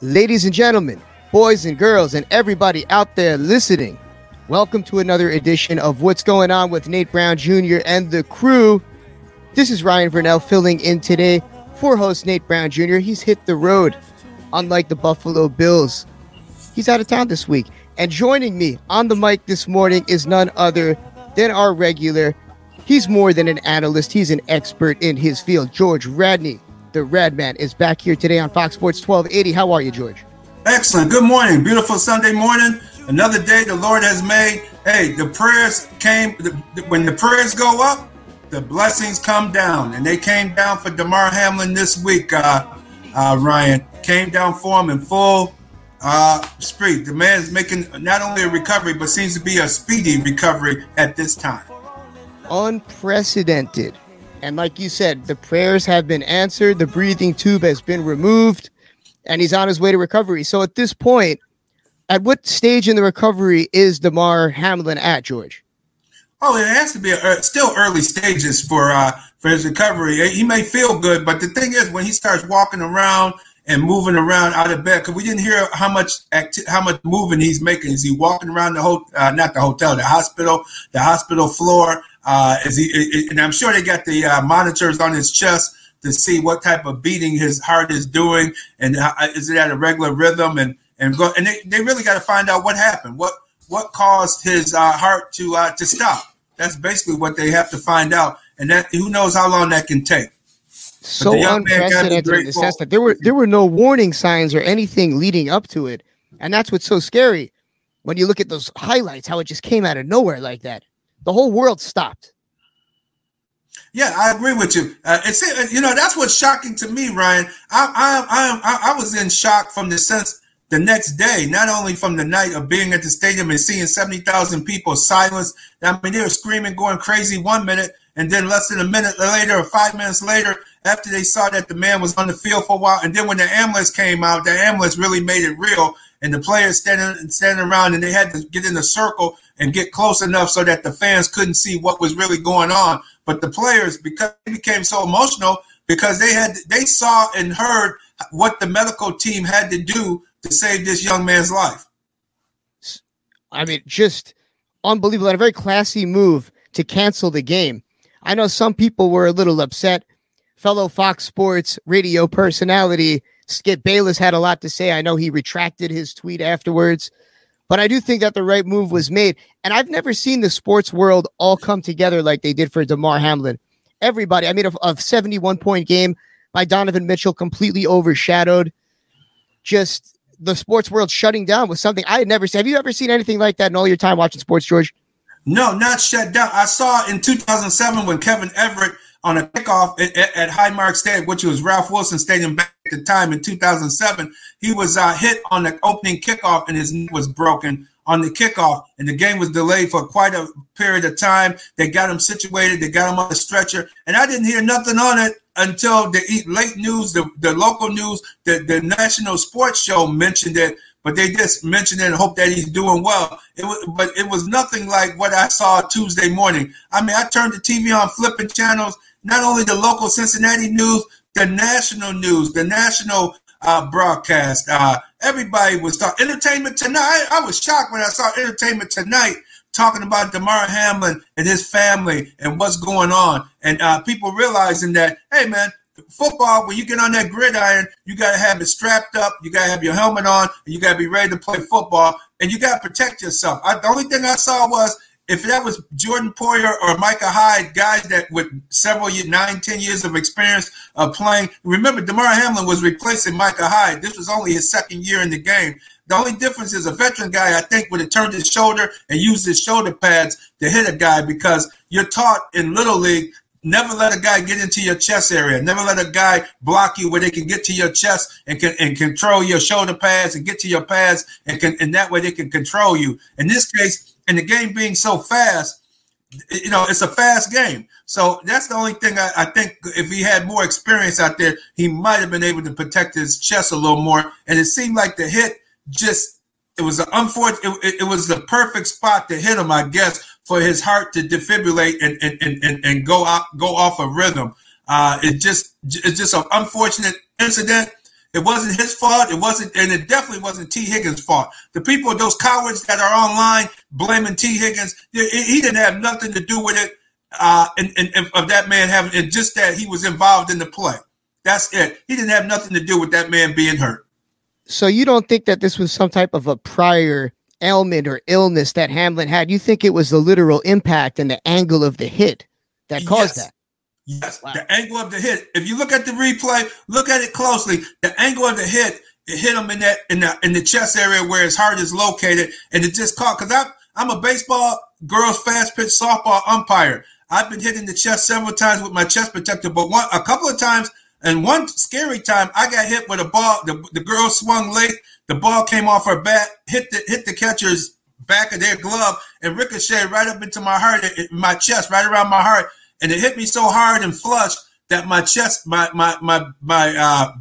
Ladies and gentlemen, boys and girls, and everybody out there listening, welcome to another edition of What's Going On with Nate Brown Jr. and the crew. This is Ryan Verneuille filling in today for host Nate Brown Jr. He's hit the road, unlike the Buffalo Bills. He's out of town this week. And joining me on the mic this morning is none other than our regular. He's more than an analyst, he's an expert in his field. George Radney, the Red Man, is back here today on Fox Sports 1280. How are you, George? Excellent. Good morning. Beautiful Sunday morning. Another day the Lord has made. Hey, the prayers came, when the prayers go up, the blessings come down. And they came down for Damar Hamlin this week, uh, uh, Ryan. Came down for him in full uh, spree. The man's making not only a recovery, but seems to be a speedy recovery at this time. Unprecedented. And like you said, the prayers have been answered, the breathing tube has been removed, and he's on his way to recovery. So at this point, at what stage in the recovery is Damar Hamlin at, George? Oh, it has to be a, uh, still early stages for uh, for his recovery. He may feel good, but the thing is, when he starts walking around and moving around out of bed because we didn't hear how much acti- how much moving he's making. Is he walking around the whole uh, not the hotel, the hospital, the hospital floor? Uh, is he? And I'm sure they got the uh, monitors on his chest to see what type of beating his heart is doing, and uh, is it at a regular rhythm? And and go and they, they really got to find out what happened. What what caused his uh, heart to uh, to stop? That's basically what they have to find out, and that who knows how long that can take so unprecedented in the sense that there were there were no warning signs or anything leading up to it, and that's what's so scary when you look at those highlights. How it just came out of nowhere like that. The whole world stopped. Yeah, I agree with you. Uh, it's uh, you know that's what's shocking to me, Ryan. I I I I was in shock from the sense the next day, not only from the night of being at the stadium and seeing seventy thousand people silenced. I mean, they were screaming, going crazy one minute, and then less than a minute later or five minutes later, after they saw that the man was on the field for a while, and then when the ambulance came out, the ambulance really made it real, and the players standing standing around, and they had to get in a circle and get close enough so that the fans couldn't see what was really going on. But the players, because they became so emotional, because they had they saw and heard what the medical team had to do to save this young man's life. I mean, just unbelievable. And a very classy move to cancel the game. I know some people were a little upset fellow Fox Sports radio personality Skip Bayless had a lot to say. I know he retracted his tweet afterwards, but I do think that the right move was made. And I've never seen the sports world all come together like they did for Damar Hamlin. Everybody, I mean, a, a 71 point game by Donovan Mitchell completely overshadowed just the sports world shutting down was something I had never seen. Have you ever seen anything like that in all your time watching sports, George? No, not shut down. I saw in 2007 when Kevin Everett on a kickoff at, at Highmark Stadium, which was Ralph Wilson Stadium back the time in 2007. He was uh, hit on the opening kickoff and his knee was broken on the kickoff, and the game was delayed for quite a period of time. They got him situated, they got him on the stretcher, and I didn't hear nothing on it until the late news, the, the local news, the, the national sports show mentioned it but they just mentioned it and hope that he's doing well. It was, but it was nothing like what I saw Tuesday morning. I mean, I turned the TV on, flipping channels, not only the local Cincinnati news, the national news, the national uh, broadcast. Uh, everybody was talking entertainment tonight. I was shocked when I saw entertainment tonight talking about Damar Hamlin and his family and what's going on, and uh, people realizing that, hey man, football when you get on that gridiron, you got to have it strapped up, you got to have your helmet on, and you got to be ready to play football, and you got to protect yourself. I, the only thing I saw was if that was Jordan Poyer or Micah Hyde, guys that with several nine, ten years of experience of playing. Remember, Damar Hamlin was replacing Micah Hyde. This was only his second year in the game. The only difference is a veteran guy, I think, would have turned his shoulder and used his shoulder pads to hit a guy because you're taught in Little League Never let a guy get into your chest area. Never let a guy block you where they can get to your chest and can and control your shoulder pads and get to your pads and can and that way they can control you. In this case, in the game being so fast, you know, it's a fast game. So that's the only thing I, I, think if he had more experience out there, he might have been able to protect his chest a little more. And it seemed like the hit just, it was an unfortunate, it, it, was the perfect spot to hit him, I guess, for his heart to defibrillate and, and, and, and, and go out, go off a rhythm. Uh, it just, it's just an unfortunate incident. It wasn't his fault. It wasn't, and it definitely wasn't Tee Higgins' fault. The people, those cowards that are online blaming Tee Higgins, he didn't have nothing to do with it. Uh, and, and, and of that man having, and just that he was involved in the play. That's it. He didn't have nothing to do with that man being hurt. So you don't think that this was some type of a prior ailment or illness that Hamlin had? You think it was the literal impact and the angle of the hit that caused yes. that? Yes, wow. the angle of the hit. If you look at the replay, look at it closely. The angle of the hit, it hit him in that in the in the chest area where his heart is located, and it just caught. Because I'm I'm a baseball girls fast pitch softball umpire. I've been hit in the chest several times with my chest protector, but one a couple of times and one scary time I got hit with a ball. The, the girl swung late. The ball came off her bat, hit the hit the catcher's back of their glove, and ricocheted right up into my heart, my chest, right around my heart and it hit me so hard and flush that my chest, my my my my uh,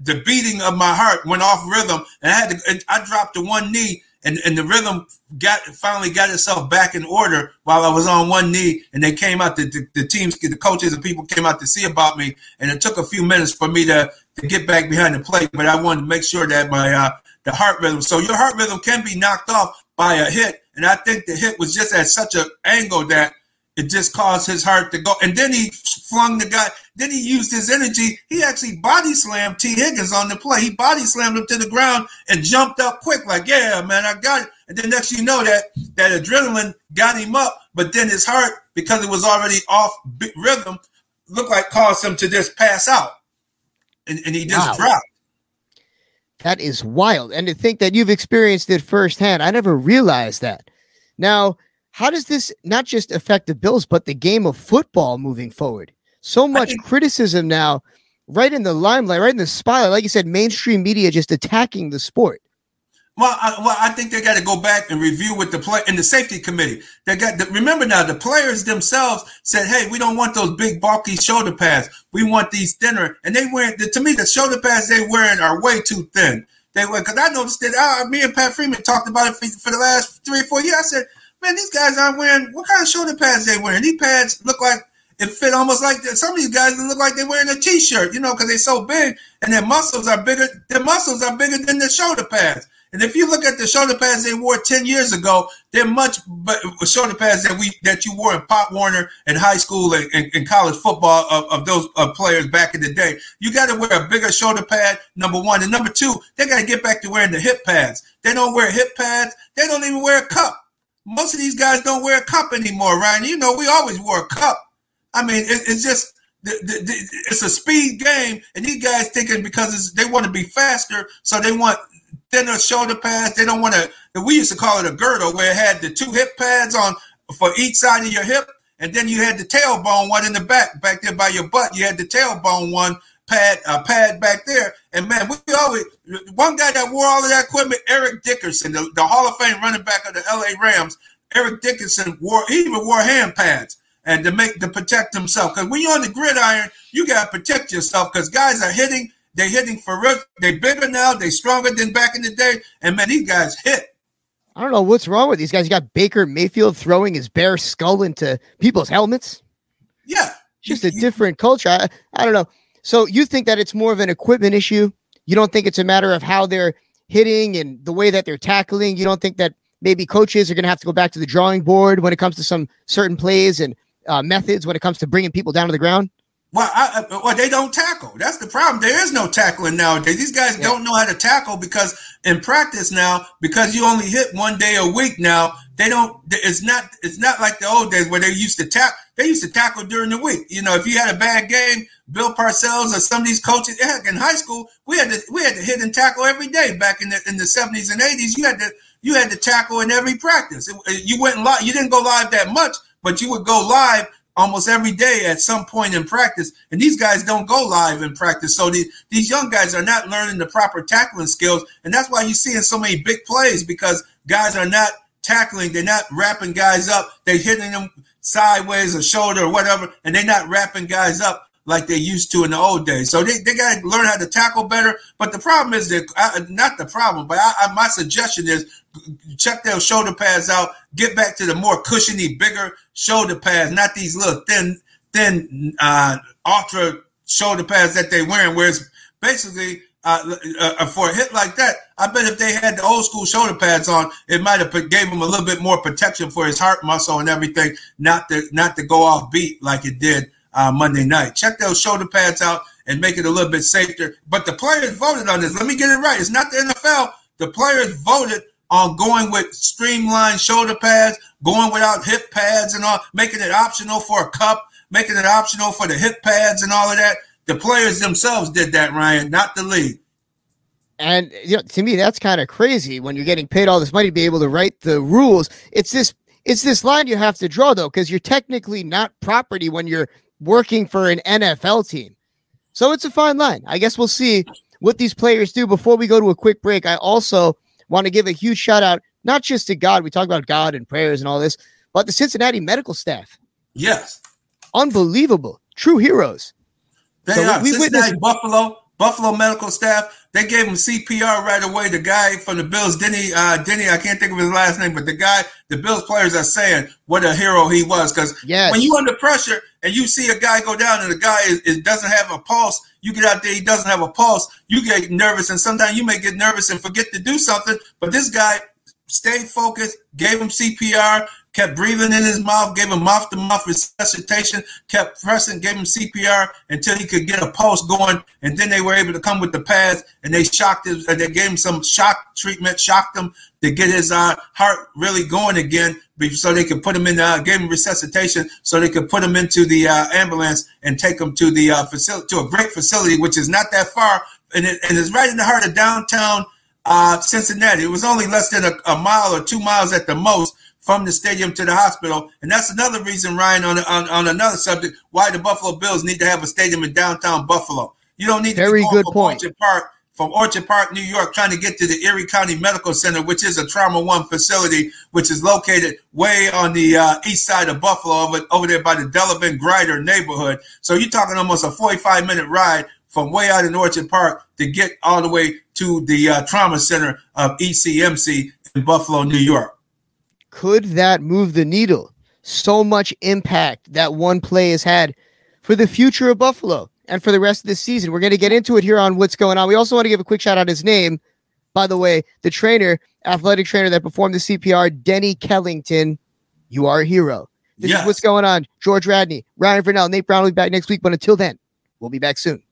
the beating of my heart went off rhythm, and I had to. And I dropped to one knee, and and the rhythm got finally got itself back in order while I was on one knee, and they came out. The, the, the teams, the coaches, and people came out to see about me, and it took a few minutes for me to to get back behind the plate, but I wanted to make sure that my uh, the heart rhythm. So your heart rhythm can be knocked off by a hit, and I think the hit was just at such an angle that it just caused his heart to go. And then he flung the guy. Then he used his energy. He actually body slammed Tee Higgins on the play. He body slammed him to the ground and jumped up quick, like, yeah, man, I got it. And then next you know that that adrenaline got him up, but then his heart, because it was already off rhythm, looked like caused him to just pass out. And, and he just wow. dropped. That is wild. And to think that you've experienced it firsthand, I never realized that. Now, how does this not just affect the Bills, but the game of football moving forward? So much think- criticism now, right in the limelight, right in the spotlight. Like you said, mainstream media just attacking the sport. Well, I, well, I think they got to go back and review with the play in the safety committee. They got the, remember now the players themselves said, "Hey, we don't want those big bulky shoulder pads. We want these thinner." And they wear to me the shoulder pads they wearing are way too thin. They were because I noticed that uh, me and Pat Freeman talked about it for, for the last three or four years. I said, man, these guys aren't wearing what kind of shoulder pads they wearing. These pads look like it fit almost like some of these guys look like they're wearing a t-shirt, you know, because they're so big and their muscles are bigger. Their muscles are bigger than the shoulder pads. And if you look at the shoulder pads they wore 10 years ago, they're much shoulder pads that we that you wore in Pop Warner in high school and, and, and college football of, of those of players back in the day. You got to wear a bigger shoulder pad, number one. And number two, they got to get back to wearing the hip pads. They don't wear hip pads. They don't even wear a cup most of these guys don't wear a cup anymore, Ryan. You know, we always wore a cup. I mean, it, it's just the, the, the, it's a speed game, and these guys thinking because they want to be faster, so they want thinner shoulder pads. They don't want to. We used to call it a girdle, where it had the two hip pads on for each side of your hip, and then you had the tailbone one in the back, back there by your butt. You had the tailbone one pad, a pad back there. And man, we always one guy that wore all of that equipment, Eric Dickerson, the, the Hall of Fame running back of the LA Rams. Eric Dickerson wore he even wore hand pads and to make to protect himself. Because when you're on the gridiron, you gotta protect yourself because guys are hitting. They're hitting for real. They're bigger now. They're stronger than back in the day. And man, these guys hit. I don't know what's wrong with these guys. You got Baker Mayfield throwing his bare skull into people's helmets. Yeah. Just a different culture. I, I don't know. So you think that it's more of an equipment issue? You don't think it's a matter of how they're hitting and the way that they're tackling? You don't think that maybe coaches are going to have to go back to the drawing board when it comes to some certain plays and uh, methods when it comes to bringing people down to the ground? Well, I, well, they don't tackle. That's the problem. There is no tackling nowadays. These guys yeah. don't know how to tackle because in practice now, because you only hit one day a week now, they don't. It's not. It's not like the old days where they used to tackle. They used to tackle during the week. You know, if you had a bad game, Bill Parcells or some of these coaches, heck, in high school, we had to we had to hit and tackle every day. Back in the in the seventies and eighties, you had to you had to tackle in every practice. It, you went live. You didn't go live that much, but you would go live almost every day at some point in practice. And these guys don't go live in practice. So the, these young guys are not learning the proper tackling skills. And that's why you're seeing so many big plays because guys are not tackling. They're not wrapping guys up. They're hitting them sideways or shoulder or whatever, and they're not wrapping guys up like they used to in the old days. So they, they got to learn how to tackle better. But the problem is that uh, not the problem, but I, I, my suggestion is check those shoulder pads out. Get back to the more cushiony, bigger shoulder pads, not these little thin, thin, uh, ultra shoulder pads that they're wearing. Where it's basically uh, uh, for a hit like that, I bet if they had the old school shoulder pads on, it might have gave him a little bit more protection for his heart muscle and everything, not to not to go off beat like it did uh, Monday night. Check those shoulder pads out and make it a little bit safer. But the players voted on this. Let me get it right. It's not the NFL. The players voted on going with streamlined shoulder pads, going without hip pads and all, making it optional for a cup, making it optional for the hip pads and all of that. The players themselves did that, Ryan, not the league. And you know, to me, that's kind of crazy when you're getting paid all this money to be able to write the rules. It's this it's this line you have to draw though, because you're technically not property when you're working for an NFL team. So it's a fine line. I guess we'll see what these players do. Before we go to a quick break, I also want to give a huge shout out, not just to God, we talk about God and prayers and all this, but the Cincinnati medical staff. Yes. Unbelievable. True heroes. They so are. We, Cincinnati, Buffalo, Buffalo medical staff. They gave him CPR right away. The guy from the Bills, Denny, uh, Denny, I can't think of his last name, but the guy, the Bills players are saying what a hero he was. Because yes. when you under pressure and you see a guy go down and the guy is, is, doesn't have a pulse, you get out there, he doesn't have a pulse, you get nervous, and sometimes you may get nervous and forget to do something. But this guy stayed focused, gave him CPR, kept breathing in his mouth, gave him mouth to mouth resuscitation, kept pressing, gave him CPR until he could get a pulse going. And then they were able to come with the pads and they shocked him, and they gave him some shock treatment, shocked him to get his uh, heart really going again so they could put him in, uh, gave him resuscitation so they could put him into the uh, ambulance and take him to the uh, facility, to a great facility, which is not that far. And, it, and it's right in the heart of downtown uh, Cincinnati. It was only less than a, a mile or two miles at the most from the stadium to the hospital. And that's another reason, Ryan, on, on, on another subject, why the Buffalo Bills need to have a stadium in downtown Buffalo. You don't need Very to good point. Orchard Park, from Orchard Park, New York, trying to get to the Erie County Medical Center, which is a Trauma One facility, which is located way on the uh, east side of Buffalo, over, over there by the Delavan Grider neighborhood. So you're talking almost a 45 minute ride from way out in Orchard Park to get all the way to the uh, trauma center of ECMC in Buffalo, New York. Could that move the needle? So much impact that one play has had for the future of Buffalo and for the rest of the season. We're going to get into it here on what's going on. We also want to give a quick shout out his name. By the way, the trainer, athletic trainer that performed the CPR, Denny Kellington. You are a hero. This yes. is what's going on. George Radney, Ryan Verneuille, Nate Brown will be back next week. But until then, we'll be back soon.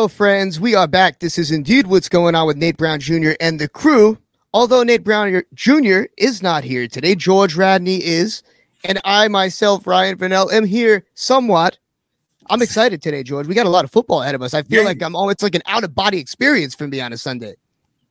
Hello, friends. We are back. This is indeed what's going on with Nate Brown Jr. and the crew. Although Nate Brown Jr. is not here today, George Radney is, and I myself, Ryan Verneuille, am here somewhat. I'm excited today, George. We got a lot of football ahead of us. I feel yeah. like I'm it's like an out of body experience for me on a Sunday.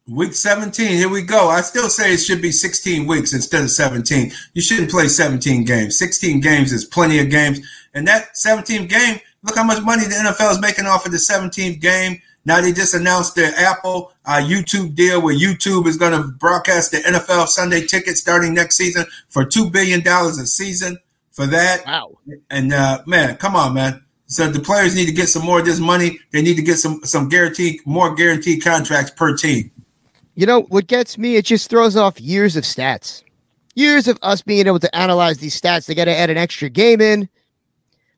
Week 17, here we go. I still say it should be 16 weeks instead of 17. You shouldn't play 17 games. 16 games is plenty of games. And that 17th game, Look how much money the NFL is making off of the 17th game. Now they just announced their Apple uh, YouTube deal where YouTube is going to broadcast the NFL Sunday ticket starting next season for $2 billion a season for that. Wow. And uh, man, come on, man. So the players need to get some more of this money. They need to get some some guaranteed more guaranteed contracts per team. You know what gets me? It just throws off years of stats, years of us being able to analyze these stats. They got to add an extra game in.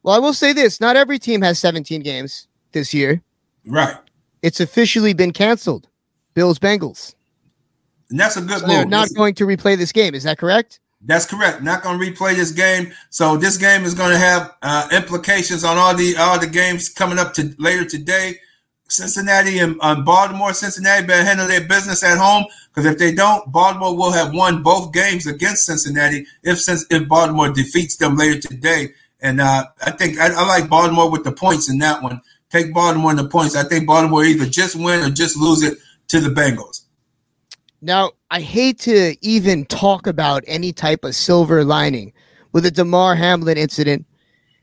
Well, I will say this: not every team has 17 games this year. Right. It's officially been canceled. Bills Bengals. And that's a good so move. They're not going to replay this game. Is that correct? That's correct. Not going to replay this game. So this game is going to have uh, implications on all the all the games coming up to later today. Cincinnati and um, Baltimore. Cincinnati better handle their business at home because if they don't, Baltimore will have won both games against Cincinnati if since if Baltimore defeats them later today. And uh, I think I, I, like Baltimore with the points in that one. Take Baltimore in the points. I think Baltimore either just win or just lose it to the Bengals. Now, I hate to even talk about any type of silver lining with the Damar Hamlin incident.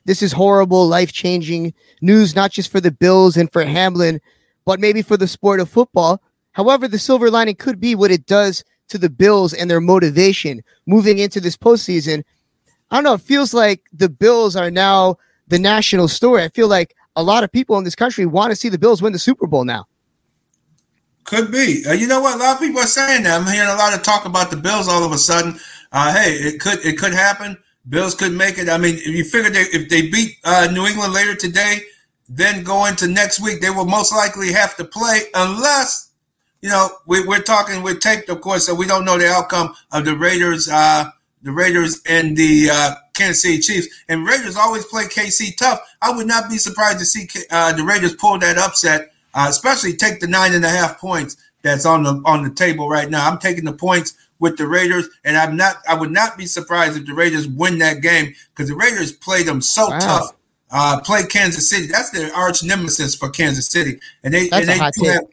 This is horrible, life changing news, not just for the Bills and for Hamlin, but maybe for the sport of football. However, the silver lining could be what it does to the Bills and their motivation moving into this postseason I don't know. It feels like the Bills are now the national story. I feel like a lot of people in this country want to see the Bills win the Super Bowl now. Could be. Uh, you know what? A lot of people are saying that. I'm hearing a lot of talk about the Bills all of a sudden. Uh, hey, it could it could happen. Bills could make it. I mean, if you figure they, if they beat uh, New England later today, then go into next week, they will most likely have to play unless, you know, we, are talking with taped, of course, so we don't know the outcome of the Raiders uh, the Raiders and the uh, Kansas City Chiefs. And Raiders always play KC tough. I would not be surprised to see uh, the Raiders pull that upset, uh, especially take the nine and a half points that's on the on the table right now. I'm taking the points with the Raiders, and I'm not. I would not be surprised if the Raiders win that game because the Raiders play them so wow. tough. Uh, play Kansas City. That's their arch nemesis for Kansas City, and they that's and they have,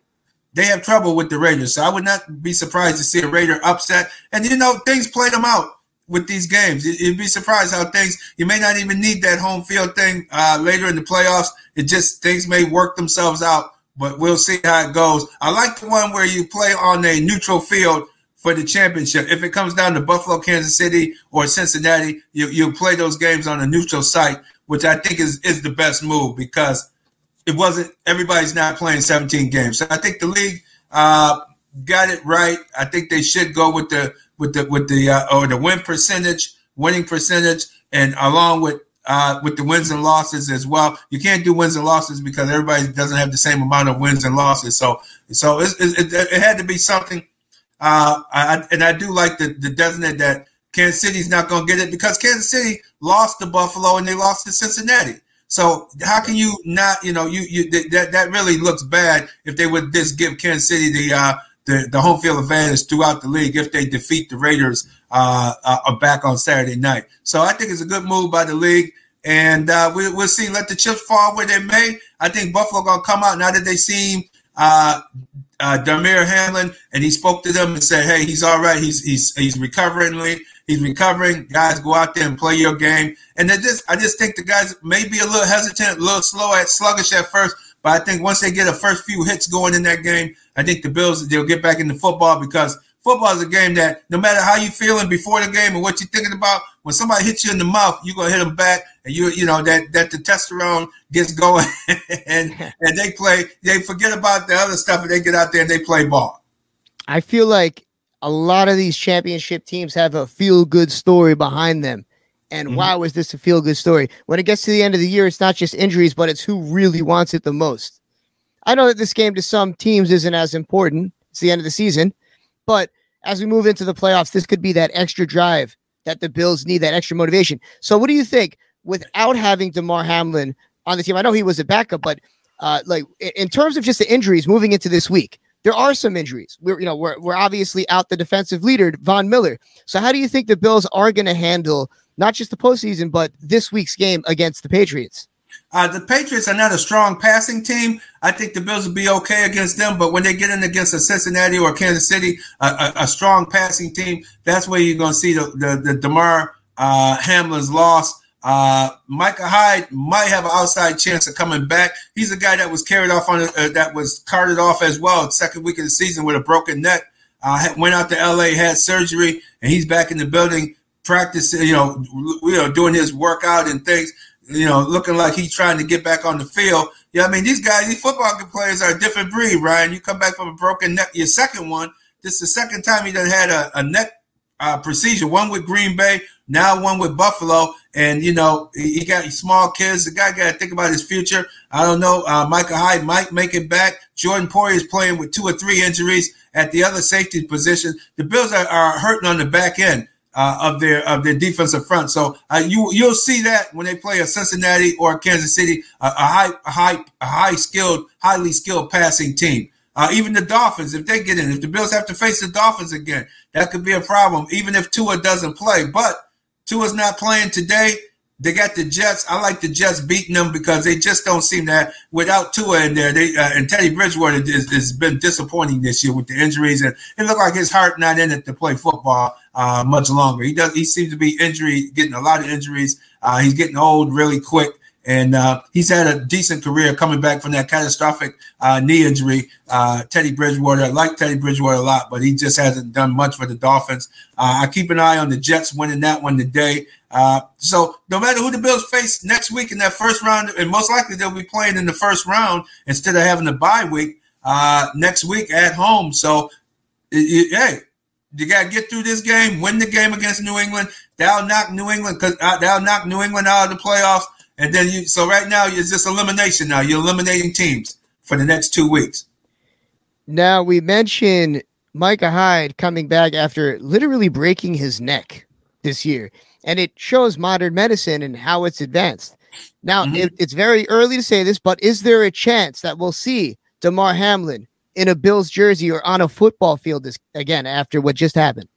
they have trouble with the Raiders. So I would not be surprised to see a Raider upset. And you know things played them out with these games. You'd be surprised how things you may not even need that home field thing uh, later in the playoffs. It just things may work themselves out, but we'll see how it goes. I like the one where you play on a neutral field for the championship. If it comes down to Buffalo, Kansas City, or Cincinnati, you you play those games on a neutral site, which I think is is the best move because it wasn't everybody's not playing 17 games. So I think the league uh, got it right. I think they should go with the with the with the uh, or the win percentage, winning percentage, and along with uh, with the wins and losses as well. You can't do wins and losses because everybody doesn't have the same amount of wins and losses. So so it, it, it had to be something. Uh, I, and I do like the the designate that Kansas City's not going to get it because Kansas City lost to Buffalo and they lost to Cincinnati. So how can you not? You know, you you that that really looks bad if they would just give Kansas City the uh, the, the home field advantage throughout the league if they defeat the Raiders uh, uh, back on Saturday night. So I think it's a good move by the league. And uh, we, will see. Let the chips fall where they may. I think Buffalo to come out now that they see uh, uh, Damar Hamlin, and he spoke to them and said, "Hey, he's all right. He's he's he's recovering. He's recovering. Guys, go out there and play your game." And then just I just think the guys may be a little hesitant, a little slow at sluggish at first, but I think once they get a first few hits going in that game, I think the Bills they'll get back into football because football is a game that no matter how you feeling before the game and what you're thinking about, when somebody hits you in the mouth, you're gonna hit them back, and you you know that that the testosterone gets going, and and they play. They forget about the other stuff, and they get out there and they play ball. I feel like a lot of these championship teams have a feel good story behind them. And mm-hmm. wow, is this a feel good story? When it gets to the end of the year, it's not just injuries, but it's who really wants it the most. I know that this game to some teams isn't as important. It's the end of the season, but as we move into the playoffs, this could be that extra drive that the Bills need, that extra motivation. So, what do you think without having Damar Hamlin on the team? I know he was a backup, but uh, like in terms of just the injuries moving into this week, there are some injuries. We're you know we're we're obviously out the defensive leader Von Miller. So, how do you think the Bills are going to handle not just the postseason, but this week's game against the Patriots? Uh, the Patriots are not a strong passing team. I think the Bills will be okay against them, but when they get in against a Cincinnati or Kansas City, a, a, a strong passing team, that's where you're going to see the the, the Damar uh, Hamlin's loss. Uh, Micah Hyde might have an outside chance of coming back. He's a guy that was carried off on uh, that was carted off as well second week of the season with a broken neck. Uh, went out to LA, had surgery, and he's back in the building, practicing. You know, you know, doing his workout and things you know, looking like he's trying to get back on the field. Yeah, I mean, these guys, these football players are a different breed, Ryan. You come back from a broken neck, your second one. This is the second time he done had a, a neck uh, procedure. One with Green Bay, now one with Buffalo, and you know he got small kids. The guy got to think about his future. I don't know. Uh, Micah Hyde might make it back. Jordan Poyer is playing with two or three injuries at the other safety position. The Bills are, are hurting on the back end uh, of their of their defensive front. So uh, you you'll see that when they play a Cincinnati or a Kansas City, a, a high high high skilled, highly skilled passing team. Uh, even the Dolphins, if they get in, if the Bills have to face the Dolphins again, that could be a problem. Even if Tua doesn't play, but Tua's not playing today. They got the Jets. I like the Jets beating them because they just don't seem that without Tua in there. They uh, and Teddy Bridgewater has been disappointing this year with the injuries, and it looked like his heart not in it to play football uh, much longer. He does. He seems to be injury getting a lot of injuries. Uh, he's getting old really quick. And uh, he's had a decent career coming back from that catastrophic uh, knee injury. Uh, Teddy Bridgewater, I like Teddy Bridgewater a lot, but he just hasn't done much for the Dolphins. Uh, I keep an eye on the Jets winning that one today. So no matter who the Bills face next week in that first round, and most likely they'll be playing in the first round instead of having a bye week next week at home. So, hey, you got to get through this game, win the game against New England. That'll knock New England uh, that'll knock New England out of the playoffs. And then you, so right now it's just elimination. Now you're eliminating teams for the next two weeks. Now we mentioned Micah Hyde coming back after literally breaking his neck this year and it shows modern medicine and how it's advanced. Now, mm-hmm. it, it's very early to say this, but is there a chance that we'll see Damar Hamlin in a Bills jersey or on a football field this, again after what just happened?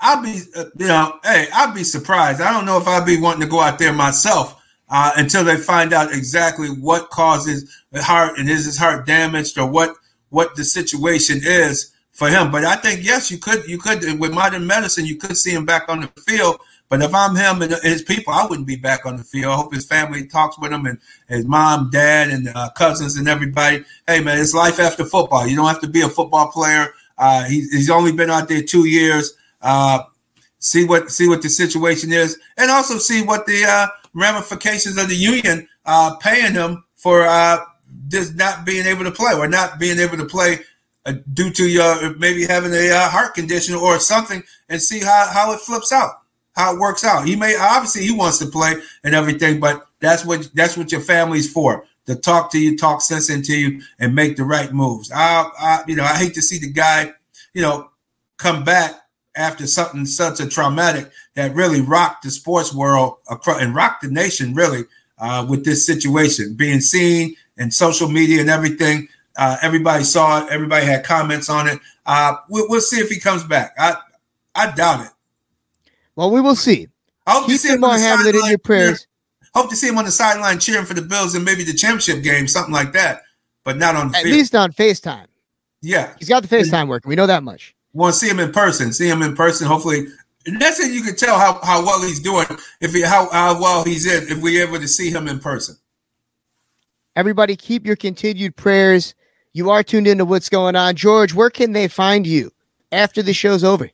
I'd be, uh, you know, hey, I'd be surprised. I don't know if I'd be wanting to go out there myself uh, until they find out exactly what causes the heart and is his heart damaged or what what the situation is for him. But I think yes, you could you could with modern medicine you could see him back on the field. But if I'm him and his people, I wouldn't be back on the field. I hope his family talks with him and his mom, dad, and uh, cousins and everybody. Hey, man, it's life after football. You don't have to be a football player. Uh, he, he's only been out there two years. Uh, see what see what the situation is, and also see what the uh, ramifications of the union uh, paying him for uh, just not being able to play or not being able to play due to your maybe having a heart condition or something, and see how, how it flips out how it works out. He may obviously he wants to play and everything, but that's what that's what your family's for to talk to you, talk sense into you, and make the right moves. I, I you know I hate to see the guy, you know, come back after something such a traumatic that really rocked the sports world and rocked the nation really uh, with this situation being seen in social media and everything. Uh, everybody saw it. Everybody had comments on it. Uh, we'll, we'll see if he comes back. I I doubt it. Well, we will see. I hope to Keep see him on on the in sideline your prayers. cheering- Hope to see him on the sideline cheering for the Bills and maybe the championship game, something like that. But not on At field. least on FaceTime. yeah, He's got the FaceTime working. We know that much. want to see him in person. See him in person. Hopefully, and that's it. You can tell how, how well he's doing if he how, how well he's in if we're able to see him in person. Everybody, keep your continued prayers. You are tuned into what's going on. George, where can they find you after the show's over?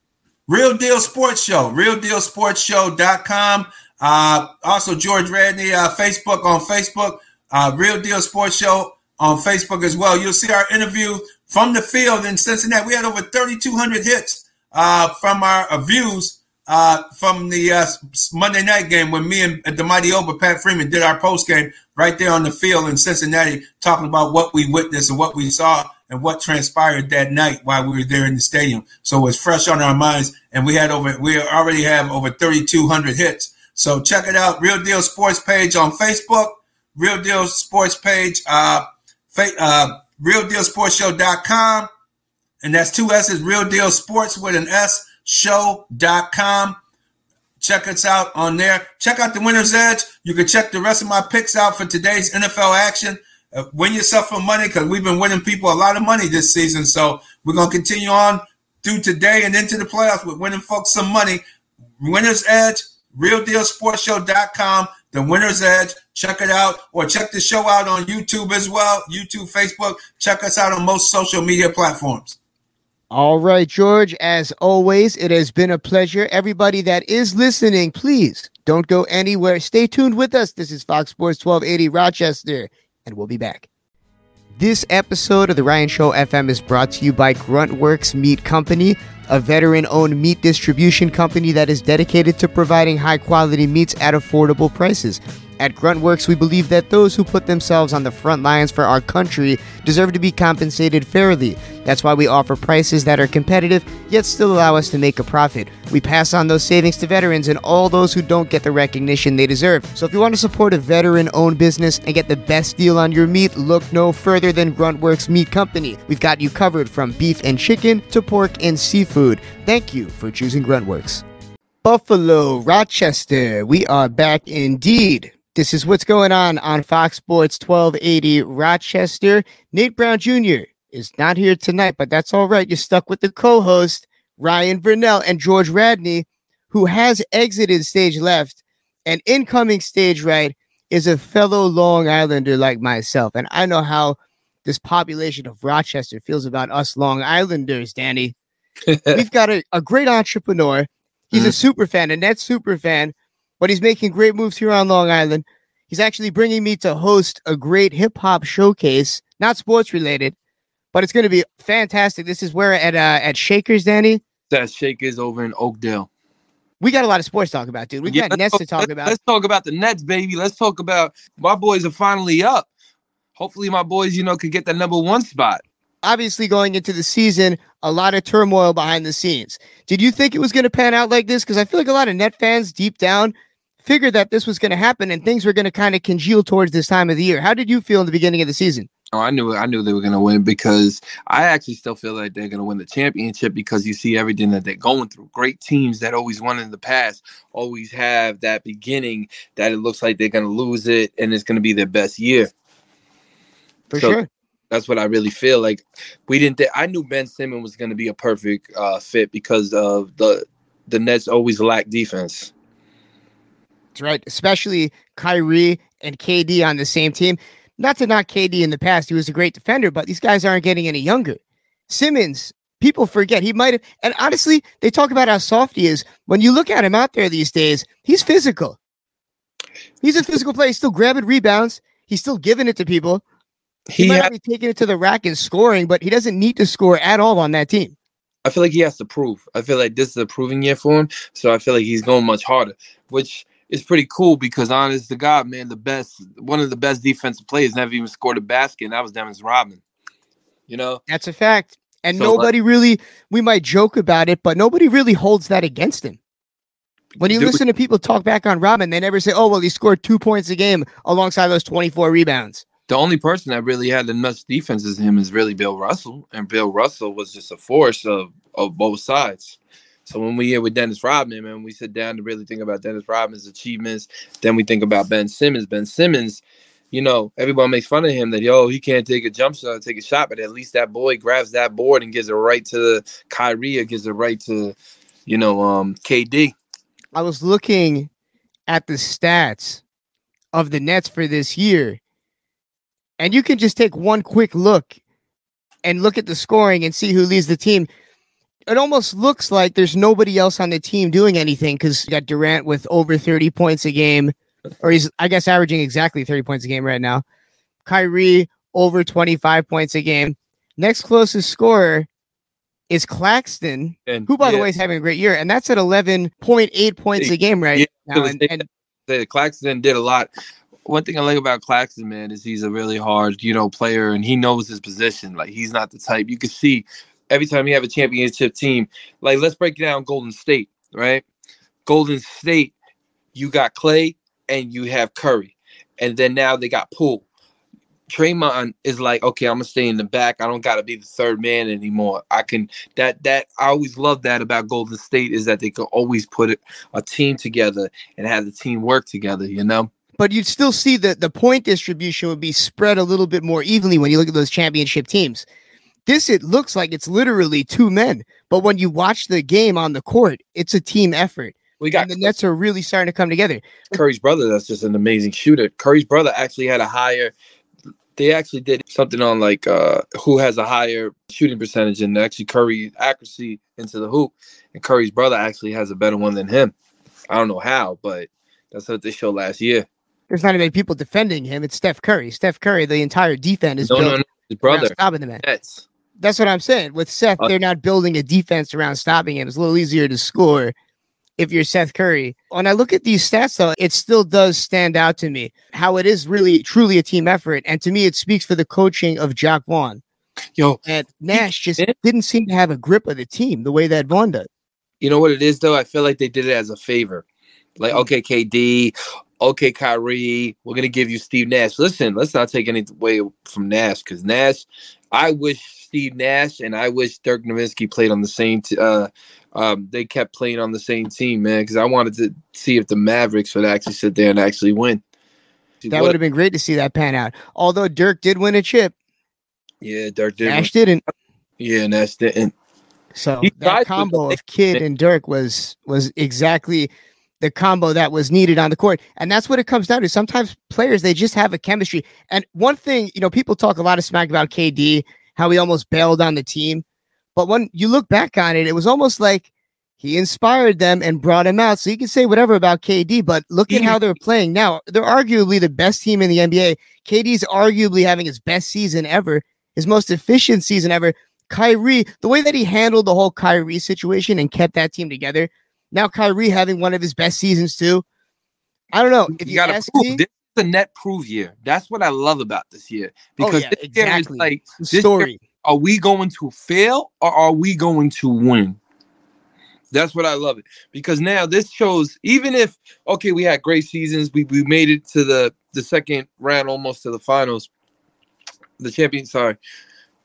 Real Deal Sports Show, realdealsportshow.com. Uh, also, George Radney, uh, Facebook on Facebook, uh, Real Deal Sports Show on Facebook as well. You'll see our interview from the field in Cincinnati. We had over 3,200 hits uh, from our uh, views uh, from the uh, Monday night game when me and the Mighty Ober, Pat Freeman, did our post game right there on the field in Cincinnati, talking about what we witnessed and what we saw and what transpired that night while we were there in the stadium. So it was fresh on our minds, and we had over we already have over 3,200 hits. So check it out, Real Deal Sports page on Facebook, Real Deal Sports page, uh, fa- uh, RealDealSportsShow.com, and that's two S's, Real Deal Sports with an S, show.com. Check us out on there. Check out the Winner's Edge. You can check the rest of my picks out for today's NFL action. Uh, win yourself some money because we've been winning people a lot of money this season. So we're going to continue on through today and into the playoffs with winning folks some money. Winner's Edge, realdealsportshow.com, the Winner's Edge. Check it out or check the show out on YouTube as well. YouTube, Facebook. Check us out on most social media platforms. All right, George, as always, it has been a pleasure. Everybody that is listening, please don't go anywhere. Stay tuned with us. This is Fox Sports 1280 Rochester, and we'll be back. This episode of the Ryan Show FM is brought to you by Gruntworks Meat Company, a veteran owned meat distribution company that is dedicated to providing high quality meats at affordable prices. At Gruntworks, we believe that those who put themselves on the front lines for our country deserve to be compensated fairly. That's why we offer prices that are competitive, yet still allow us to make a profit. We pass on those savings to veterans and all those who don't get the recognition they deserve. So if you want to support a veteran owned business and get the best deal on your meat, look no further than Gruntworks Meat Company. We've got you covered from beef and chicken to pork and seafood. Thank you for choosing Gruntworks. Buffalo, Rochester, we are back indeed. This is what's going on on Fox Sports 1280 Rochester. Nate Brown Jr. is not here tonight, but that's all right. You're stuck with the co host, Ryan Verneuille, and George Radney, who has exited stage left. And incoming stage right is a fellow Long Islander like myself. And I know how this population of Rochester feels about us Long Islanders, Danny. We've got a, a great entrepreneur. He's a mm. super fan, a net super fan but he's making great moves here on Long Island. He's actually bringing me to host a great hip hop showcase, not sports related, but it's going to be fantastic. This is where at uh, at Shakers, Danny. That Shakers over in Oakdale. We got a lot of sports to talk about, dude. We've Yeah, got Nets to talk let's- about. Let's talk about the Nets, baby. Let's talk about my boys are finally up. Hopefully, my boys, you know, could get the number one spot. Obviously, going into the season, a lot of turmoil behind the scenes. Did you think it was going to pan out like this? Because I feel like a lot of Net fans deep down figured that this was going to happen and things were going to kind of congeal towards this time of the year. How did you feel in the beginning of the season? Oh, I knew I knew they were gonna win because I actually still feel like they're gonna win the championship because you see everything that they're going through. Great teams that always won in the past always have that beginning that it looks like they're gonna lose it and it's gonna be their best year. For So- sure. That's what I really feel like. We didn't. Th- I knew Ben Simmons was gonna be a perfect uh, fit because of the the Nets always lack defense. That's right. Especially Kyrie and KD on the same team. Not to knock KD in the past, he was a great defender, but these guys aren't getting any younger. Simmons, people forget he might have, and honestly, they talk about how soft he is. When you look at him out there these days, he's physical. He's a physical player. He's still grabbing rebounds. He's still giving it to people. He, He might ha- be taking it to the rack and scoring, but he doesn't need to score at all on that team. I feel like he has to prove. I feel like this is a proving year for him. So I feel like he's going much harder, which is pretty cool because honest to God, man, the best one of the best defensive players never even scored a basket, and that was Dennis Rodman. You know? That's a fact. And So, like- nobody really, we might joke about it, but nobody really holds that against him. When you Dude. listen to people talk back on Robin, they never say, oh, well, he scored two points a game alongside those 24 rebounds. The only person that really had enough defense as him is really Bill Russell, and Bill Russell was just a force of of both sides. So when we hear with Dennis Rodman, man, we sit down to really think about Dennis Rodman's achievements. Then we think about Ben Simmons. Ben Simmons, you know, everyone makes fun of him that yo he can't take a jump shot, take a shot, but at least that boy grabs that board and gives it right to Kyrie, or gives it right to, you know, um, KD. I was looking at the stats of the Nets for this year, and you can just take one quick look and look at the scoring and see who leads the team. It almost looks like there's nobody else on the team doing anything because you got Durant with over 30 points a game, or he's, I guess, averaging exactly 30 points a game right now. Kyrie over 25 points a game. Next closest scorer is Claxton, And who, by the way, is having a great year, and that's at 11.8 points a game right Yeah, now. And, and Claxton did a lot. One thing I like about Claxton, man, is he's a really hard, you know, player, and he knows his position. Like he's not the type you can see every time you have a championship team. Like let's break down Golden State, right? Golden State, you got Clay and you have Curry, and then now they got Poole. Draymond is like, okay, I'm gonna stay in the back. I don't gotta be the third man anymore. I can that that I always love that about Golden State is that they can always put a team together and have the team work together. You know, but you'd still see that the point distribution would be spread a little bit more evenly when you look at those championship teams. This it looks like it's literally two men, but when you watch the game on the court, it's a team effort. we got And the Nets are really starting to come together. Curry's brother. That's just an amazing shooter. Curry's brother actually had a higher. They actually did something on like uh who has a higher shooting percentage, and actually Curry accuracy into the hoop, and Curry's brother actually has a better one than him. I don't know how, but that's what they showed last year. There's not many people defending him. It's Steph Curry. Steph Curry, the entire defense is No, built no, no, his brother. stopping the man. Nets. That's what I'm saying. With Seth, Uh, they're not building a defense around stopping him. It's a little easier to score if you're Seth Curry. When I look at these stats, though, it still does stand out to me how it is really truly a team effort. And to me, it speaks for the coaching of Jacque Vaughn. Yo, And Nash just Yeah. didn't seem to have a grip of the team the way that Vaughn does. you know what it is though? I feel like they did it as a favor. Like, Mm. okay, KD, okay, Kyrie, we're gonna give you Steve Nash. Listen, let's not take anything away from Nash because Nash, I wish Steve Nash and I wish Dirk Nowitzki played on the same. T- uh, um, they kept playing on the same team, man, because I wanted to see if the Mavericks would actually sit there and actually win. That would have been great to see that pan out. Although Dirk did win a chip, yeah, Dirk did. Nash didn't. Yeah, Nash didn't. So He that combo of Kidd and Dirk was was exactly the combo that was needed on the court. And that's what it comes down to. Sometimes players they just have a chemistry. And one thing, you know, people talk a lot of smack about KD, how he almost bailed on the team. But when you look back on it, it was almost like he inspired them and brought him out. So you can say whatever about KD, but look at how they're playing now. They're arguably the best team in the NBA. KD's arguably having his best season ever, his most efficient season ever. Kyrie, the way that he handled the whole Kyrie situation and kept that team together. Now Kyrie having one of his best seasons too. I don't know if you you, gotta ask prove me. this is a net prove year. That's what I love about this year Oh, because yeah, this year is exactly. like this year- story. are we going to fail or are we going to win? That's what I love it because now this shows even if okay we had great seasons we, we made it to the the second round almost to the finals the champion sorry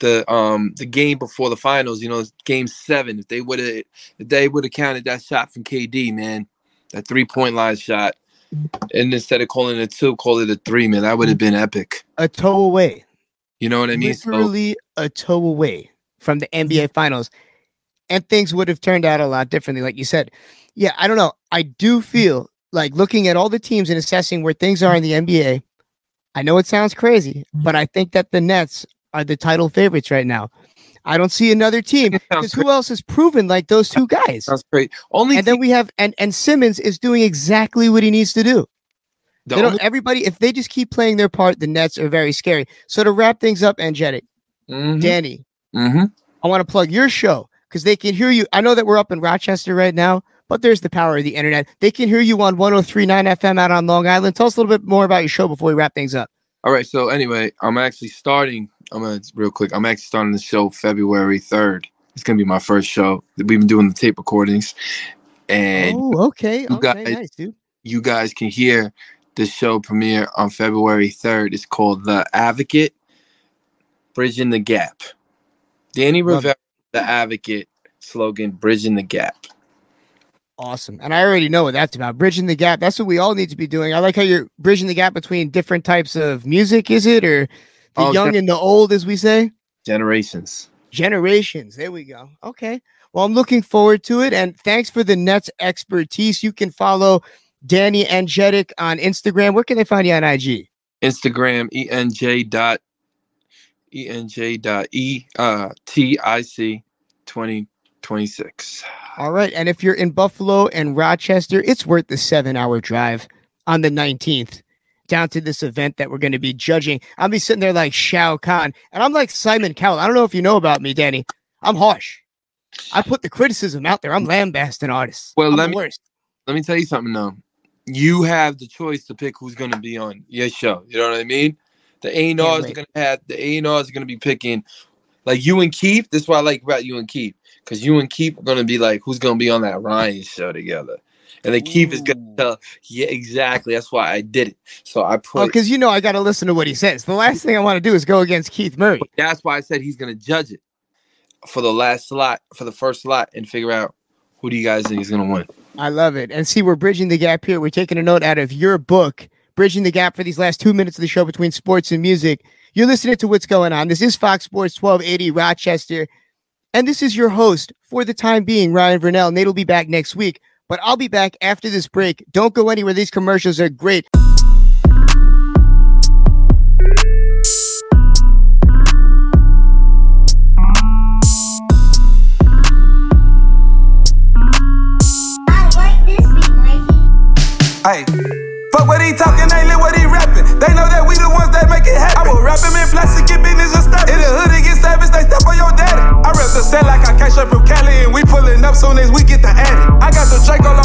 the um the game before the finals you know game seven if they would have if they would have counted that shot from KD man that three point line shot and instead of calling it a two call it a three man that would have been epic A toe away. you know what I mean so literally a toe away from the NBA finals. And things would have turned out a lot differently, like you said. Yeah, I don't know. I do feel like looking at all the teams and assessing where things are in the NBA. I know it sounds crazy, but I think that the Nets are the title favorites right now. I don't see another team because who else has proven like those two guys? sounds great only And then we have and and Simmons is doing exactly what he needs to do. the They don't, everybody, if they just keep playing their part, the Nets are very scary. So to wrap things up, Angelic, Mhm, Danny, mhm. I want to plug your show because they can hear you. I know that we're up in Rochester right now, but there's the power of the internet. They can hear you on 1039 FM out on Long Island. Tell us a little bit more about your show before we wrap things up. All right. So anyway, I'm actually starting. I'm gonna real quick. I'm actually starting the show February 3rd. It's gonna be my first show. We've been doing the tape recordings, and oh, okay. you Okay, guys- nice, dude. you guys can hear the show premiere on February 3rd. It's called The Advocate Bridging the Gap. Danny Love Rivera, The Advocate slogan Bridging the Gap. Awesome. And I already know what that's about. Bridging the gap. That's what we all need to be doing. I like how you're bridging the gap between different types of music, is it? Or the Oh, young and the old, as we say? Generations. Generations. There we go. Okay. Well, I'm looking forward to it. And thanks for the Nets expertise. You can follow Danny Enjetic on Instagram. Where can they find you on IG? Instagram enj dot enj dot e uh t i c twenty twenty six. All right. And if you're in Buffalo and Rochester, it's worth the seven hour drive on the 19th down to this event that we're going to be judging. I'll be sitting there like Shao Kahn, and I'm like Simon Cowell. I don't know if you know about me, Danny. I'm harsh. I put the criticism out there. I'm lambasting artists. Well, I'm let me- worst. Let me tell you something though. You have the choice to pick who's gonna be on your show. You know what I mean? The A and R's are gonna have the A and R's are gonna be picking like you and Keith. This is what I like about you and Keith. Because you and Keith are gonna be like who's gonna be on that Ryan show together. And then Keith is gonna tell, yeah, exactly. That's why I did it. So I Oh, put because you know I got to listen to what he says. The last thing I want to do is go against Keith Murray. That's why I said he's gonna judge it for the last slot, for the first slot, and figure out who do you guys think is gonna win. I love it. And see, we're bridging the gap here. We're taking a note out of your book, Bridging the Gap for these last two minutes of the show between sports and music. You're listening to what's going on. This is Fox Sports 1280 Rochester. And this is your host for the time being, Ryan Verneuille. Nate will be back next week, but I'll be back after this break. Don't go anywhere. These commercials are great. I like this beat, Mikey. Hey, fuck what he talking, ain't They know that we the ones that make it happen. I will rap him in plastic, get business established. In the hood, it get savage, they step on your daddy. I rep the set like I came straight from Cali, and we pulling up soon as we get the addy. I got the Draco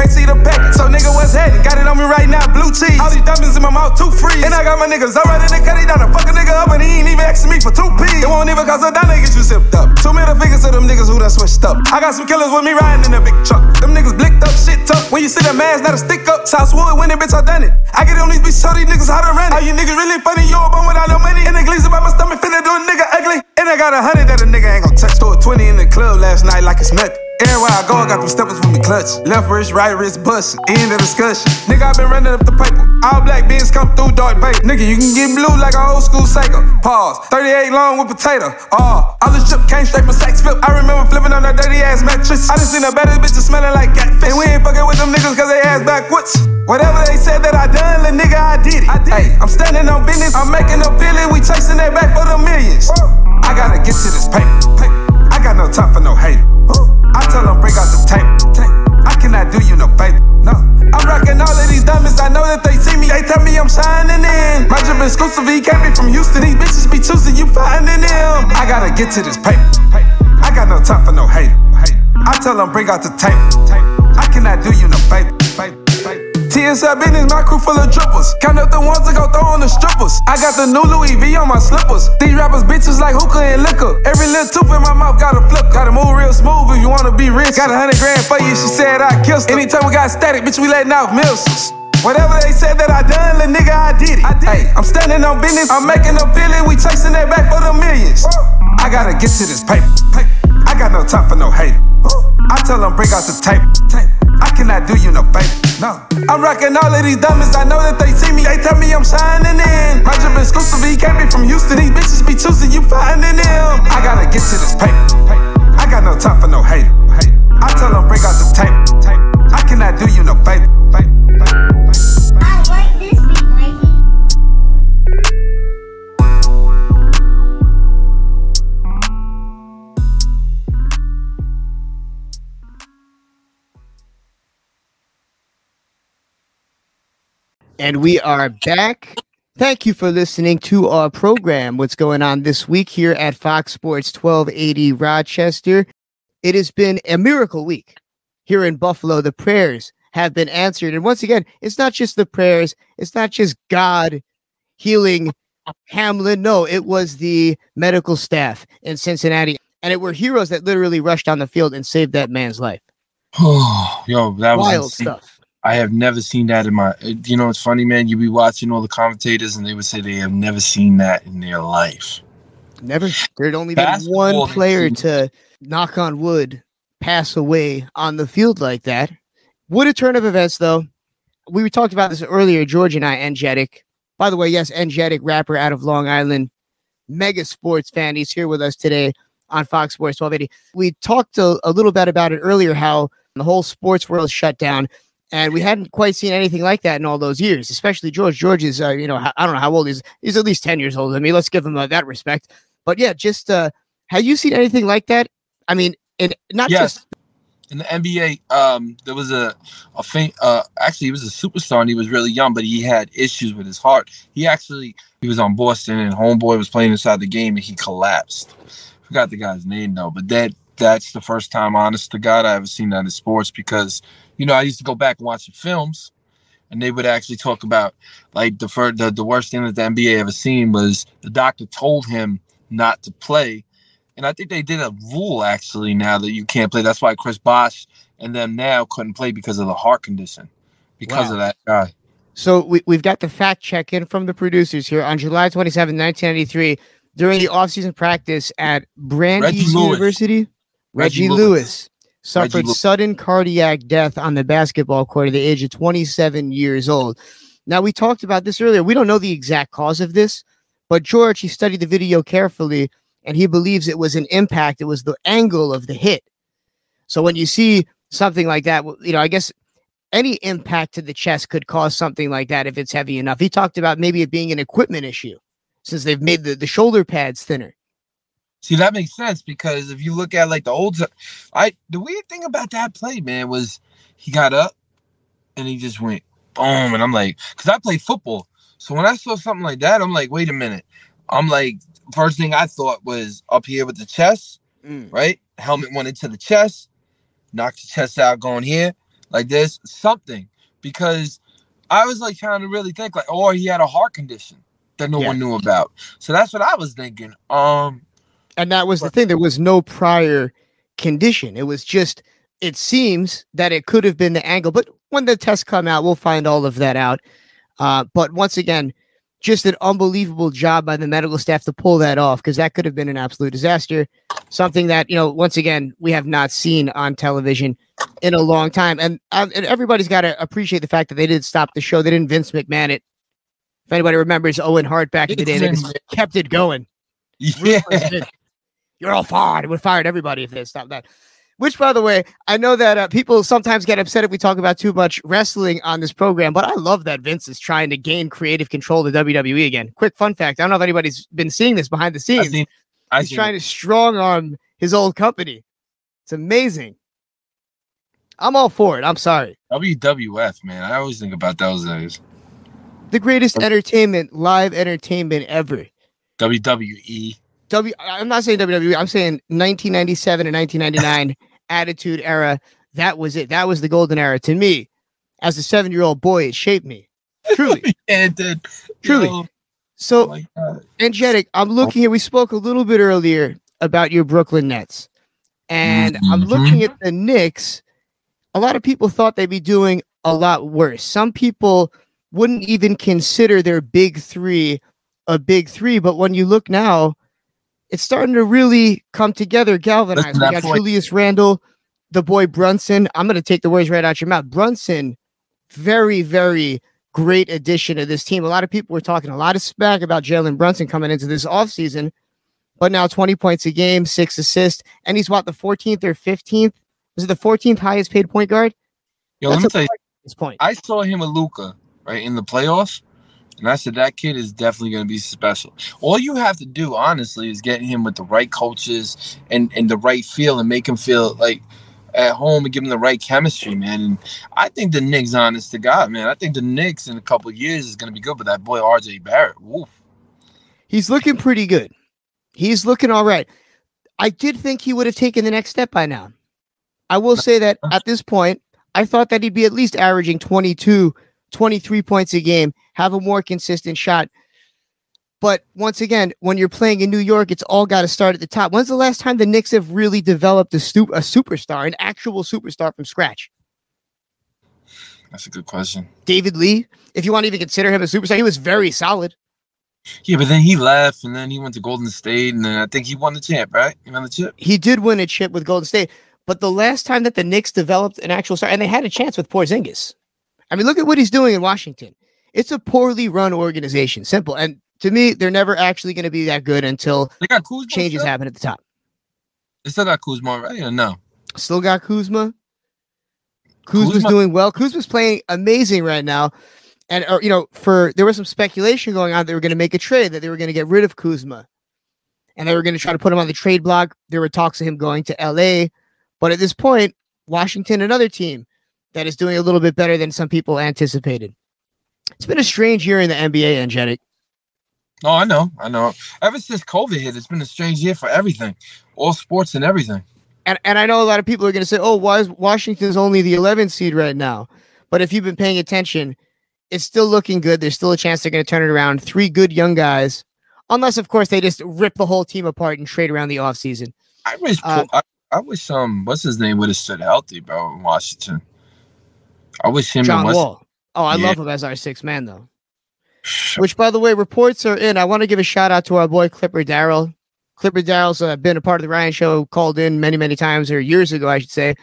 can't see the packet. So nigga, what's happening? Got it on me right now, blue cheese. All these diamonds in my mouth, too free. And I got my niggas alright in the cut, he down to fuck a nigga up, and he ain't even asking me for two P's. It won't even cause a dime to get you zipped up. Two middle fingers to them niggas who done switched up. I got some killers with me riding in a big truck. Them niggas blicked up, shit tough. When you see the mask, not a stick up. Southwood, when it bitch, I done it. I get on these bitches, tell these niggas how to run it. All you niggas really funny, you a bum without no money. And the glees about my stomach, finna do a nigga ugly. And I got a hundred that a nigga ain't gon' touch. Throw a 20 in the club last night like it's nothing. Everywhere I go, I got them steppers with me clutch. Left wrist, right wrist, bust. End of discussion. Nigga, I been running up the paper. All black beans come through dark vape. Nigga, you can get blue like an old school Seiko. Pause. 38 long with potato. Oh, all this drip came straight from Saks Flip. I remember flipping on that dirty ass mattress. I done seen the baddest bitches smelling like catfish. And we ain't fucking with them niggas cause they ass backwards. Whatever they said that I done, little nigga, I did it. I did. Hey, I'm standing on business. I'm making them feel it. We chasing that back for the millions. I gotta get to this paper. paper. I got no time for no hater. I tell them bring out the tape. I cannot do you no favor. No. I'm rocking all of these diamonds. I know that they see me. They tell me I'm shining in. My drip exclusive. He can't be from Houston. These bitches be choosing you finding them. I gotta get to this paper. I got no time for no hater. I tell them bring out the tape. I cannot do you no favor. TSL business, my crew full of drippers. Count up the ones that go throw on the strippers. I got the new Louis V on my slippers. These rappers bitches like hookah and liquor. Every little tooth in my mouth got a flip. Gotta move real smooth if you wanna be rich. Got a hundred grand for you, she said I kissed her. Anytime we got static, bitch, we letting out missiles. Whatever they said that I done, little nigga, I did it. I did. Hey, I'm standing on business, I'm making a feel it. We chasing that back for the millions. I gotta get to this paper. I got no time for no hater. I tell them bring out the tape. I cannot do you no favor. No. I'm rocking all of these diamonds. I know that they see me. They tell me I'm shining in. My drip exclusive. He can't be from Houston. These bitches be choosing you finding them. I gotta get to this paper. I got no time for no hater. I tell them bring out the tape. I cannot do you no favor. And we are back. Thank you for listening to our program. What's going on this week here at Fox Sports 1280 Rochester? It has been a miracle week here in Buffalo. The prayers have been answered. And once again, it's not just the prayers, it's not just God healing Hamlin. No, it was the medical staff in Cincinnati. And it were heroes that literally rushed on the field and saved that man's life. Oh, Yo, that was Wild insane. stuff. I have never seen that in my. You know, it's funny, man. You be watching all the commentators, and they would say they have never seen that in their life. Never. There'd only been one player to knock on wood pass away on the field like that. What a turn of events though? We talked about this earlier, George and I, Energetic. By the way, yes, Energetic rapper out of Long Island, mega sports fan. He's here with us today on Fox Sports 1280. We talked a, a little bit about it earlier, how the whole sports world shut down. And we hadn't quite seen anything like that in all those years, especially George. George is, uh, you know, I don't know how old he is. He's at least 10 years older than me. Let's give him uh, that respect. But yeah, just uh, have you seen anything like that? I mean, and not Yes. just In the NBA, um, there was a a faint. Uh, actually, he was a superstar, and he was really young, but he had issues with his heart. He actually he was on Boston, and Homeboy was playing inside the game, and he collapsed. Forgot the guy's name though, but that that's the first time, honest to God, I ever seen that in sports because you know I used to go back and watch the films, and they would actually talk about like the fir- the, the worst thing that the NBA ever seen was the doctor told him not to play. And I think they did a rule actually now that you can't play. That's why Chris Bosh and them now couldn't play because of the heart condition, because Wow. of that guy. So we, we've got the fact check in from the producers here on July 27, 1993, during the offseason practice at Brandeis. University. Reggie, Reggie Lewis, Lewis. Suffered Reggie sudden cardiac death on the basketball court at the age of 27 years old. Now, we talked about this earlier. We don't know the exact cause of this, but George, he studied the video carefully and he believes it was an impact. It was the angle of the hit. So when you see something like that, you know, I guess any impact to the chest could cause something like that if it's heavy enough. He talked about maybe it being an equipment issue since they've made the, the shoulder pads thinner. See, that makes sense because if you look at like the old, I the weird thing about that play, man, was he got up and he just went boom, and I'm like, because I play football, so when I saw something like that, I'm like, wait a minute, I'm like, first thing I thought was up here with the chest, right? Helmet went into the chest, knocked the chest out going here, like this, something. Because I was like trying to really think, like, or he had a heart condition that no Yeah. one knew about. So that's what I was thinking. Um, And that was the thing. There was no prior condition. It was just, it seems that it could have been the angle. But when the tests come out, we'll find all of that out. Uh, but once again, just an unbelievable job by the medical staff to pull that off because that could have been an absolute disaster. Something that, you know, once again, we have not seen on television in a long time. And, um, and everybody's got to appreciate the fact that they didn't stop the show. They didn't Vince McMahon it. If anybody remembers Owen Hart back in the day, they just kept it going. yeah. You're all fired. It would have fired everybody if they stopped that. Which, by the way, I know that uh, people sometimes get upset if we talk about too much wrestling on this program, but I love that Vince is trying to gain creative control of the WWE again. Quick fun fact I don't know if anybody's been seeing this behind the scenes. seen, He's trying to strong arm his old company. It's amazing. I'm all for it. I'm sorry. WWF, man. I always think about those days. The greatest entertainment, live entertainment ever. WWE. W. I'm not saying WWE. I'm saying 1997 and 1999 Attitude Era. That was it. That was the golden era to me. As a seven year old boy, it shaped me. Truly, yeah, it did. Truly. Yo, So, God. Angelic, I'm looking here. We spoke a little bit earlier about your Brooklyn Nets, and I'm Mhm. looking at the Knicks. A lot of people thought they'd be doing a lot worse. Some people wouldn't even consider their big three a big three, but when you look now, it's starting to really come together, galvanize. We got point- Julius Randle, the boy Brunson. I'm going to take the words right out your mouth. Brunson, very, very great addition to this team. A lot of people were talking a lot of smack about Jalen Brunson coming into this offseason, but now 20 points a game, six assists, and he's what, the 14th or 15th? Is it the 14th highest paid point guard? Yo, That's let me tell you, This point. I saw him with Luka right in the playoffs, and I said that kid is definitely going to be special. All you have to do, honestly, is get him with the right coaches and and the right feel, and make him feel like at home and give him the right chemistry, man. And I think the Knicks, honest to God, man, I think the Knicks in a couple of years is going to be good. But that boy RJ Barrett, woof. He's looking pretty good. He's looking all right. I did think he would have taken the next step by now. I will say that at this point, I thought that he'd be at least averaging 22, 23 points a game, have a more consistent shot. But once again, when you're playing in New York, it's all got to start at the top. When's the last time the Knicks have really developed a, stu- a superstar, an actual superstar from scratch? That's a good question. David Lee, if you want to even consider him a superstar, he was very solid. Yeah, but then he left, and then he went to Golden State, and then I think he won the champ, right? He won the chip. He did win a chip with Golden State, but the last time that the Knicks developed an actual star, and they had a chance with Porzingis. I mean, look at what he's doing in Washington. It's a poorly run organization. Simple. And to me, they're never actually going to be that good until They got Kuzma. changes still? happen at the top. They still got Kuzma, right? Or no? Still got Kuzma. Kuzma's Kuzma- doing well. Kuzma's playing amazing right now. And uh, you know, for there was some speculation going on they were going to make a trade that they were going to get rid of Kuzma, and they were going to try to put him on the trade block. There were talks of him going to L.A., but at this point, Washington, another team that is doing a little bit better than some people anticipated. It's been a strange year in the NBA, Angelic. Oh, I know, I know. Ever since COVID hit, it's been a strange year for everything, all sports and everything. and and I know a lot of people are going to say, "Oh, why is Washington's only the 11th seed right now?" But if you've been paying attention, it's still looking good. There's still a chance they're going to turn it around. Three good young guys, unless of course they just rip the whole team apart and trade around the offseason. I wish, Uh, I, I wish, um, what's his name would have stood healthy, bro, in Washington. I wish him John Wall. Oh, I Yeah. love him as our sixth man though. Which, by the way, reports are in. I want to give a shout out to our boy Clipper Darrell. Clipper Darrell's uh, been a part of the Ryan Show, called in many, many times, or years ago, I should say.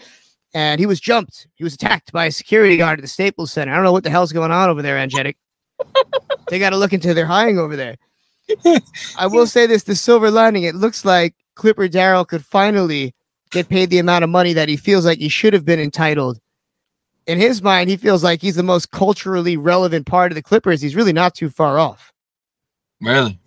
And he was jumped. He was attacked by a security guard at the Staples Center. I don't know what the hell's going on over there, Angelic. they got to look into their hiring over there. I will say this: the silver lining. It looks like Clipper Darrell could finally get paid the amount of money that he feels like he should have been entitled. In his mind, he feels like he's the most culturally relevant part of the Clippers. He's really not too far off. really.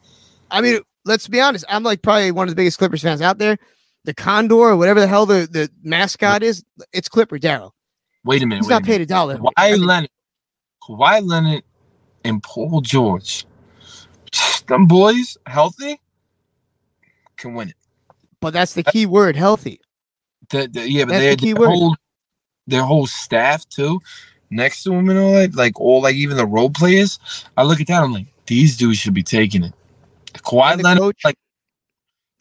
I mean, let's be honest. I'm like probably one of the biggest Clippers fans out there. The Condor, or whatever the hell the, the mascot is, it's Clipper Darrell. Wait a minute. He's a not minute. paid a dollar. Kawhi I mean, Leonard, Kawhi Leonard, and Paul George, them boys healthy can win it. but that's the key word, healthy. The, the, yeah, but That's their, the key word. whole their whole staff too, next to him and all that, like all like even the role players. I look at that, I'm like, these dudes should be taking it. Kawhi And the Leonard, coach, like,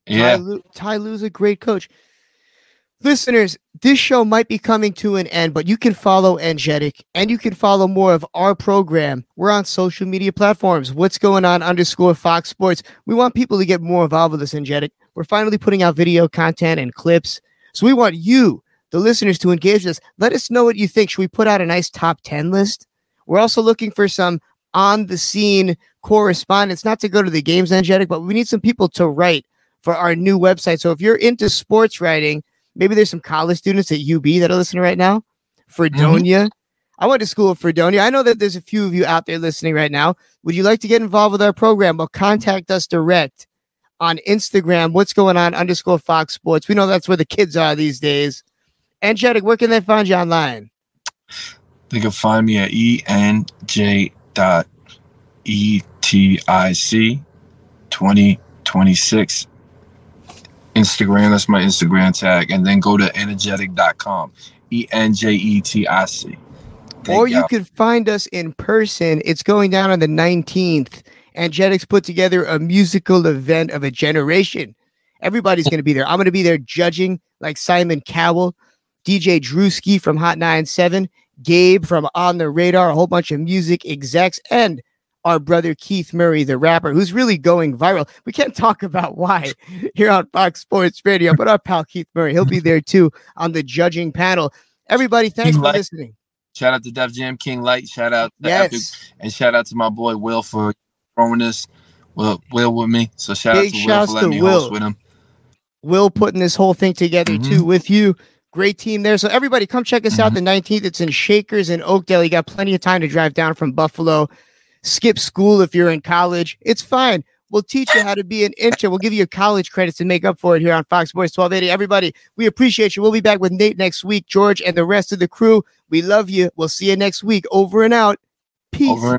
Ty, yeah, Ty Lue's a great coach. Listeners, this show might be coming to an end, but you can follow Enjetic and you can follow more of our program. We're on social media platforms. What's going on underscore Fox Sports. We want people to get more involved with us, Enjetic. We're finally putting out video content and clips. So we want you, the listeners, to engage with us. Let us know what you think. Should we put out a nice top 10 list? We're also looking for some on the scene correspondence, not to go to the games, Energetic, but we need some people to write for our new website. So if you're into sports writing, maybe there's some college students at UB that are listening right now. Fredonia. Mm-hmm. I went to school at Fredonia. I know that there's a few of you out there listening right now. Would you like to get involved with our program? Well, contact us direct on Instagram. What's going on underscore Fox Sports. We know that's where the kids are these days. Angelic, where can they find you online? they can find me at enj dot etic twenty twenty six. Instagram, that's my Instagram tag, and then go to enjetic.com. E N J E T I C. or you can find us in person. It's going down on the 19th. Enjetics put together a musical event of a generation. Everybody's going to be there. I'm going to be there judging like Simon Cowell, DJ Drewski from Hot 97, Gabe from On the Radar, a whole bunch of music execs, and our brother Keith Murray, the rapper, who's really going viral. We can't talk about why here on Fox Sports Radio, but our pal Keith Murray, he'll be there too on the judging panel. Everybody, thanks for Like- listening. Shout out to Def Jam King Light. Shout out to Epic. Yes. And shout out to my boy Will for throwing this. Will, Will with me. So shout Big out to Will for letting to me Will. host with him. Will putting this whole thing together Mhm. too with you. Great team there. So everybody come check us out mm-hmm. the 19th. It's in Shakers in Oakdale. You got plenty of time to drive down from Buffalo. Skip school if you're in college. It's fine. We'll teach you how to be an intern. We'll give you your college credits to make up for it here on Fox Sports 1280. Everybody, we appreciate you. We'll be back with Nate next week, George, and the rest of the crew. We love you. We'll see you next week. Over and out. Peace. Over